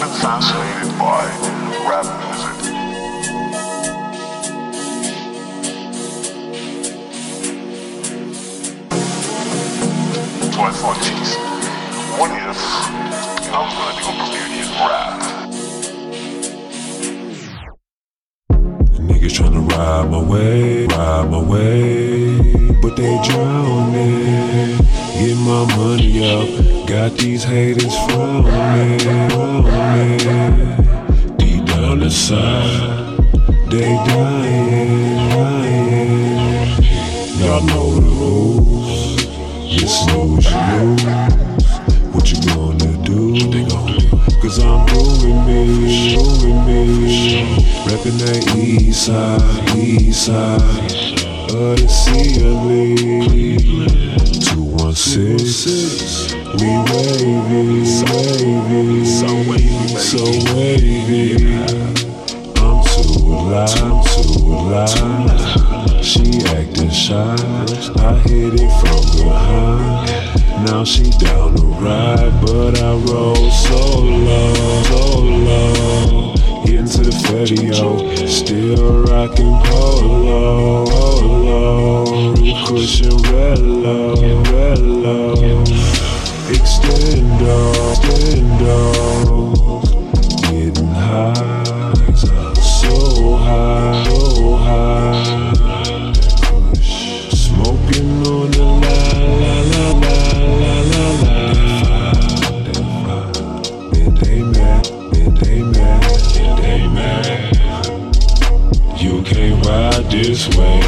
been fascinated by rap music. So I thought, geez, what if, you know, I was gonna do a community rap? Niggas tryna ride my way, ride my way, but they drowning. Get my money up, got these haters frowning. Deep down inside, they dying, dying. Y'all know the rules. You snooze, you lose. What you gonna do? They gon' do. Cause I'm doing me, doing me. Reppin' that east side, east side. The CLE. 216. We wavy, wavy. So wavy, so wavy. I'm too alive, I'm too alive. She acting shy. I hit it from behind. Now she down the ride, but I roll so low, so low. Getting to the patio, still rocking Rello, rello. Extendo. Getting high, so high, so high. Smoking on the la la la la. You can't ride this way,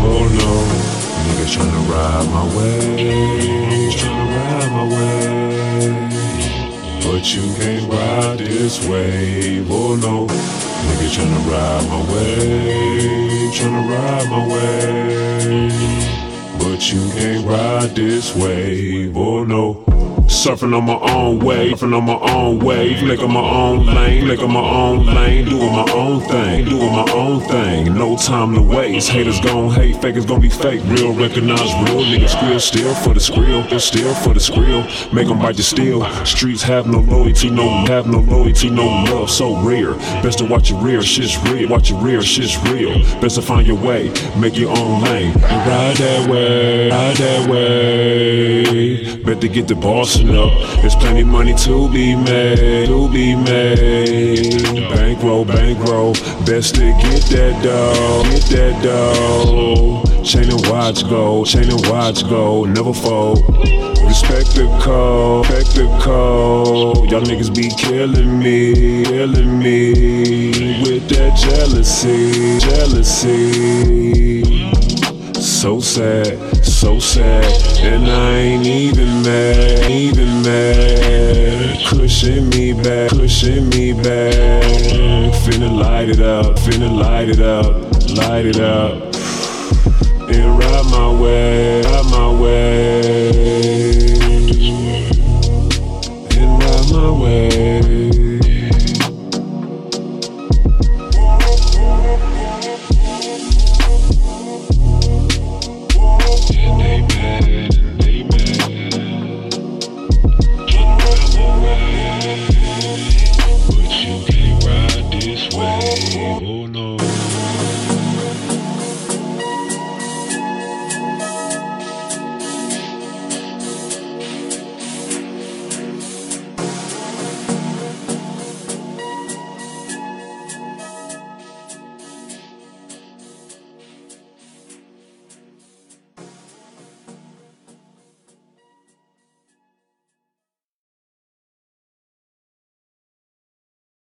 oh no. Niggas tryna ride my way, tryna ride my way. But you can't ride this wave, oh no. Niggas tryna ride my way, tryna ride my way. But you can't ride this wave, oh no. Surfing on my own wave, surfing on my own wave, making my own lane, making my own lane, doing my own thing, doing my own thing. No time to waste. Haters gon' hate, fakers gon' be fake. Real recognize real niggas squeal, still for the skrill, still for the skrill. Make 'em bite the steel. Streets have no loyalty, no have no loyalty, no love, so rare. Best to watch your rear, shit's real. Watch your rear, shit's real. Best to find your way, make your own lane, and ride that way, ride that way. Bet to get the bossing up. There's plenty money to be made, to be made. Bankroll, bankroll. Best to get that dough, get that dough. Chain and watch go, chain and watch go, never fold. Respect the code, respect the code. Y'all niggas be killing me, killing me with that jealousy, jealousy. So sad, so sad, and I ain't even mad, even mad. Pushing me back, pushing me back. Finna light it up, finna light it up, light it up. And ride my way, ride my way.